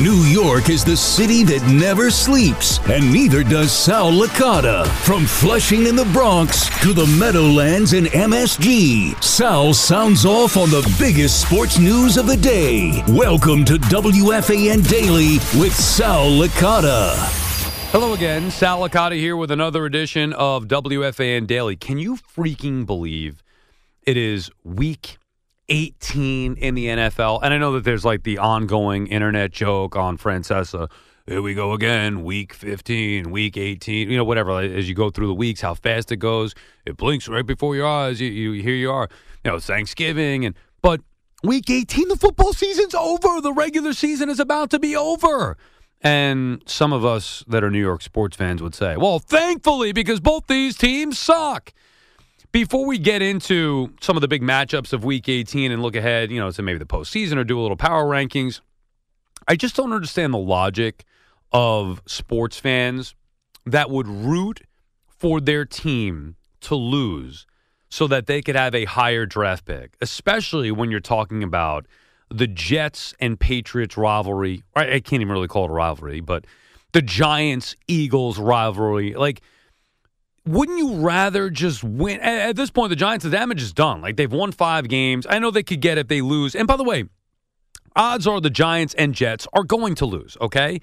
New York is the city that never sleeps, and neither does Sal Licata. From Flushing in the Bronx to the Meadowlands in MSG, Sal sounds off on the biggest sports news of the day. Welcome to WFAN Daily with Sal Licata. Hello again, Sal Licata here with another edition of WFAN Daily. Can you freaking believe it is week 18 in the NFL? And I know that there's like the ongoing internet joke on Francesa. Here we go again, week 15, week 18, you know, whatever. As you go through the weeks, how fast it goes, it blinks right before your eyes. You, you here you are, you know, Thanksgiving, and but week 18, the football season's over. The regular season is about to be over. And some of us that are New York sports fans would say, well, thankfully, because both these teams suck. Before we get into some of the big matchups of week 18 and look ahead, you know, to maybe the postseason or do a little power rankings, I just don't understand the logic of sports fans that would root for their team to lose so that they could have a higher draft pick, especially when you're talking about the Jets and Patriots rivalry. I can't even really call it a rivalry, but the Giants Eagles rivalry. Like, wouldn't you rather just win? At this point, the Giants, the damage is done. Like, they've won five games. I know they could get if they lose. And by the way, odds are the Giants and Jets are going to lose, okay?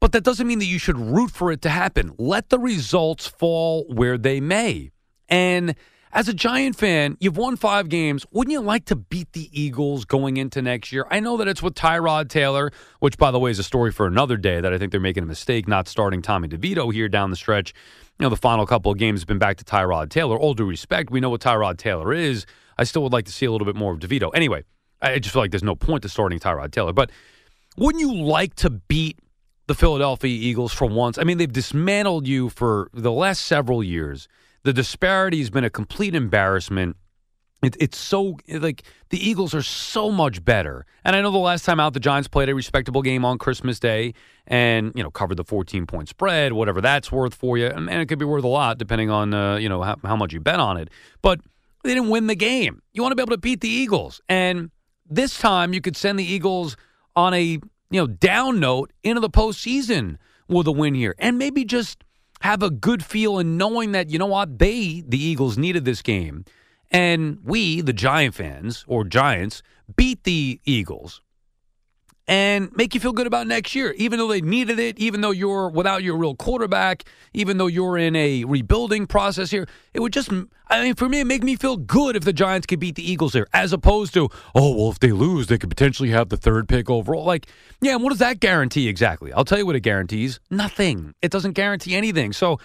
But that doesn't mean that you should root for it to happen. Let the results fall where they may. And as a Giant fan, you've won five games. Wouldn't you like to beat the Eagles going into next year? I know that it's with Tyrod Taylor, which, by the way, is a story for another day that I think they're making a mistake not starting Tommy DeVito here down the stretch. You know, the final couple of games have been back to Tyrod Taylor. All due respect, we know what Tyrod Taylor is. I still would like to see a little bit more of DeVito. Anyway, I just feel like there's no point to starting Tyrod Taylor. But wouldn't you like to beat the Philadelphia Eagles for once? I mean, they've dismantled you for the last several years. The disparity has been a complete embarrassment. It, it's so like the Eagles are so much better. And I know the last time out, the Giants played a respectable game on Christmas Day and you know covered the 14 point spread, whatever that's worth for you. And, it could be worth a lot depending on uh, you know how, how much you bet on it. But they didn't win the game. You want to be able to beat the Eagles, and this time you could send the Eagles on a you know down note into the postseason with a win here, and maybe just have a good feel in knowing that, you know what, they, the Eagles, needed this game. And we, the Giant fans or Giants, beat the Eagles and make you feel good about next year, even though they needed it, even though you're without your real quarterback, even though you're in a rebuilding process here. It would just, I mean, for me, it make me feel good if the Giants could beat the Eagles here, as opposed to, oh, well, if they lose, they could potentially have the third pick overall. Like, yeah, what does that guarantee exactly? I'll tell you what it guarantees nothing. It doesn't guarantee anything. So,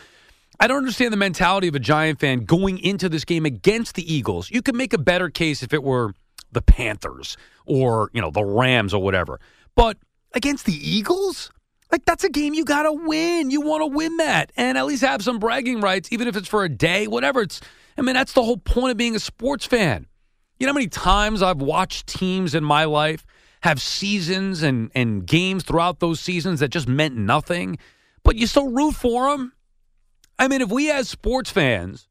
I don't understand the mentality of a Giant fan going into this game against the Eagles. You could make a better case if it were the Panthers or, you know, the Rams or whatever. But against the Eagles? Like that's a game you got to win. You want to win that and at least have some bragging rights even if it's for a day, whatever. It's I mean that's the whole point of being a sports fan. You know how many times I've watched teams in my life have seasons and and games throughout those seasons that just meant nothing, but you still root for them? I mean, if we as sports fans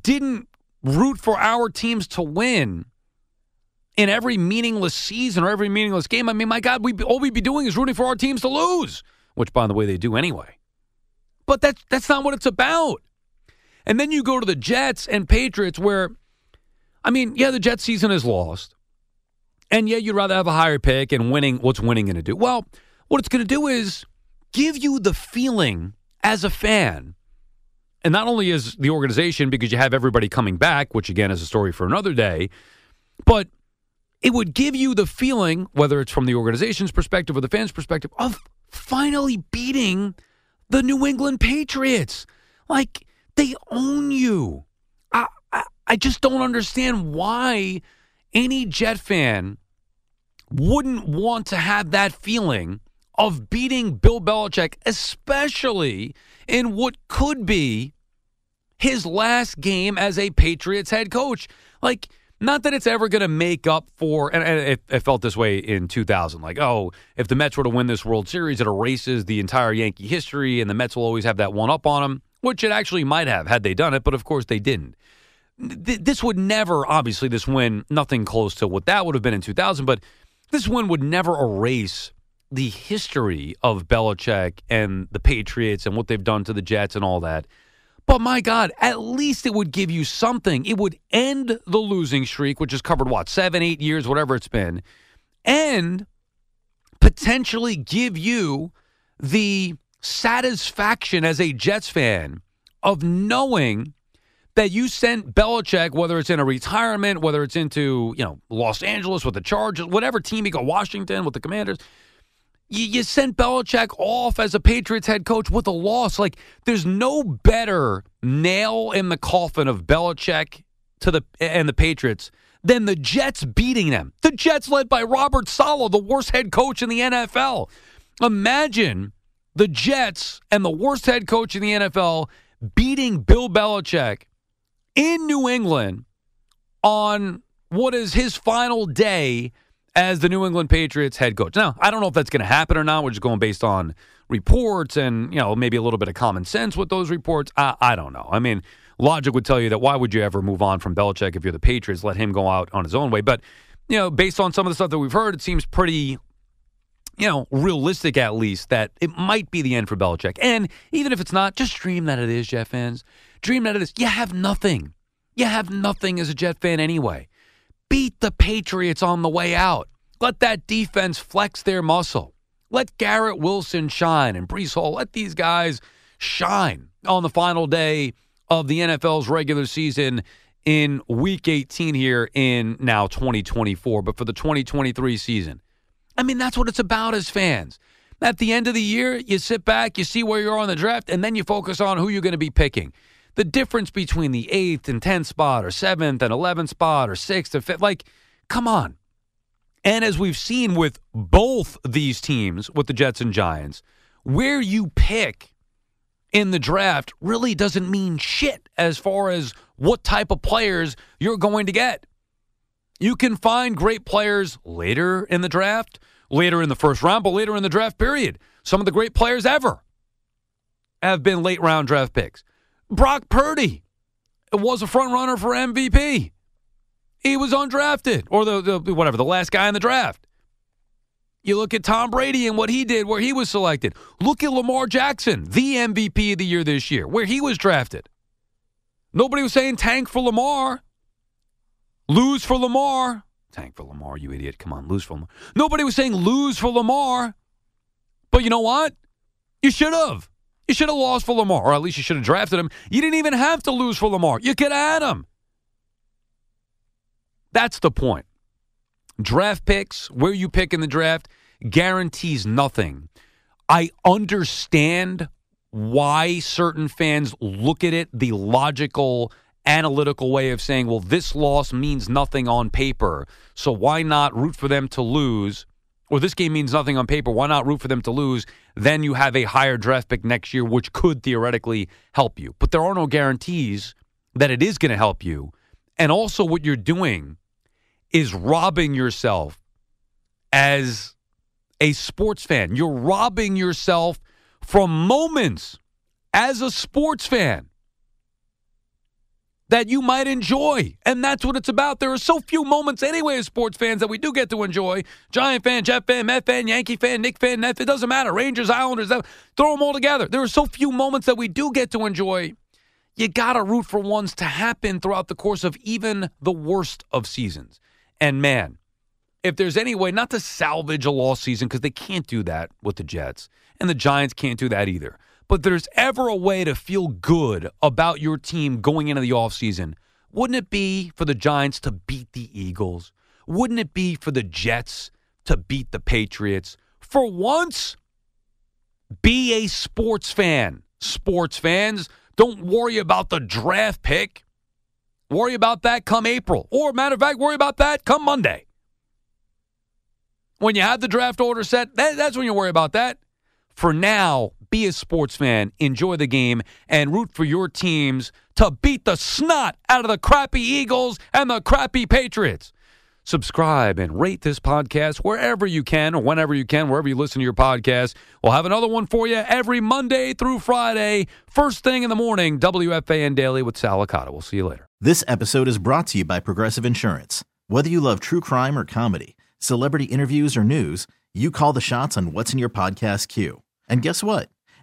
didn't root for our teams to win in every meaningless season or every meaningless game. I mean, my God, we all we'd be doing is rooting for our teams to lose, which, by the way, they do anyway. But that's that's not what it's about. And then you go to the Jets and Patriots, where I mean, yeah, the Jets season is lost. And yeah, you'd rather have a higher pick and winning. What's winning going to do? Well, what it's going to do is give you the feeling as a fan, and not only as the organization, because you have everybody coming back, which again is a story for another day, but it would give you the feeling, whether it's from the organization's perspective or the fans' perspective, of finally beating the New England Patriots. Like they own you. I, I, I just don't understand why any Jet fan wouldn't want to have that feeling of beating Bill Belichick, especially in what could be his last game as a Patriots head coach. Like, not that it's ever going to make up for, and it, it, felt this way in 2000. Like, oh, if the Mets were to win this World Series, it erases the entire Yankee history, and the Mets will always have that one up on them, which it actually might have had they done it, but of course they didn't. This would never, obviously, this win, nothing close to what that would have been in 2000, but this win would never erase the history of Belichick and the Patriots and what they've done to the Jets and all that. But my God, at least it would give you something. It would end the losing streak, which has covered what, seven, eight years, whatever it's been, and potentially give you the satisfaction as a Jets fan of knowing that you sent Belichick, whether it's in a retirement, whether it's into, you know, Los Angeles with the Chargers, whatever team you go, Washington with the Commanders, you, you sent Belichick off as a Patriots head coach with a loss. Like, there's no better nail in the coffin of Belichick to the and the Patriots than the Jets beating them. The Jets led by Robert Saleh, the worst head coach in the NFL. Imagine the Jets and the worst head coach in the NFL beating Bill Belichick in New England on what is his final day as the New England Patriots head coach. Now, I don't know if that's going to happen or not. We're just going based on reports and, you know, maybe a little bit of common sense with those reports. I, I don't know. I mean, logic would tell you that why would you ever move on from Belichick if you're the Patriots? Let him go out on his own way. But, you know, based on some of the stuff that we've heard, it seems pretty, you know, realistic at least that it might be the end for Belichick. And even if it's not, just dream that it is, Jet fans. Dream that it is. You have nothing. You have nothing as a Jet fan anyway beat the Patriots on the way out. Let that defense flex their muscle. Let Garrett Wilson shine and Breece Hall. Let these guys shine on the final day of the NFL's regular season in week 18 here in now 2024, but for the 2023 season. I mean, that's what it's about as fans. At the end of the year, you sit back, you see where you're on the draft, and then you focus on who you're going to be picking the difference between the eighth and tenth spot or seventh and eleventh spot or sixth and fifth. Like, come on. And as we've seen with both these teams, with the Jets and Giants, where you pick in the draft really doesn't mean shit as far as what type of players you're going to get. You can find great players later in the draft, later in the first round, but later in the draft period. Some of the great players ever have been late round draft picks. Brock Purdy was a front runner for MVP. He was undrafted, or the, the whatever, the last guy in the draft. You look at Tom Brady and what he did, where he was selected. Look at Lamar Jackson, the MVP of the year this year, where he was drafted. Nobody was saying tank for Lamar, lose for Lamar. Tank for Lamar, you idiot. Come on, lose for Lamar. Nobody was saying lose for Lamar. But you know what? You should have. You should have lost for Lamar, or at least you should have drafted him. You didn't even have to lose for Lamar. You could had him. That's the point. Draft picks, where you pick in the draft, guarantees nothing. I understand why certain fans look at it the logical, analytical way of saying, well, this loss means nothing on paper. So why not root for them to lose or this game means nothing on paper, why not root for them to lose? Then you have a higher draft pick next year, which could theoretically help you. But there are no guarantees that it is going to help you. And also, what you're doing is robbing yourself as a sports fan. You're robbing yourself from moments as a sports fan that you might enjoy. And that's what it's about. There are so few moments anyway as sports fans that we do get to enjoy. Giant fan, Jet fan, Met fan, Yankee fan, Nick fan, Net, it doesn't matter. Rangers, Islanders, throw them all together. There are so few moments that we do get to enjoy. you got to root for ones to happen throughout the course of even the worst of seasons. And man, if there's any way not to salvage a lost season, because they can't do that with the Jets, and the Giants can't do that either, but there's ever a way to feel good about your team going into the offseason, wouldn't it be for the Giants to beat the Eagles? Wouldn't it be for the Jets to beat the Patriots? For once, be a sports fan. Sports fans, don't worry about the draft pick. Worry about that come April. Or, matter of fact, worry about that come Monday. When you have the draft order set, that, that's when you worry about that. For now, be a sports fan, enjoy the game, and root for your teams to beat the snot out of the crappy Eagles and the crappy Patriots. Subscribe and rate this podcast wherever you can or whenever you can, wherever you listen to your podcast. We'll have another one for you every Monday through Friday, first thing in the morning, WFAN Daily with Sal Licata. We'll see you later. This episode is brought to you by Progressive Insurance. Whether you love true crime or comedy, celebrity interviews or news, you call the shots on what's in your podcast queue. And guess what?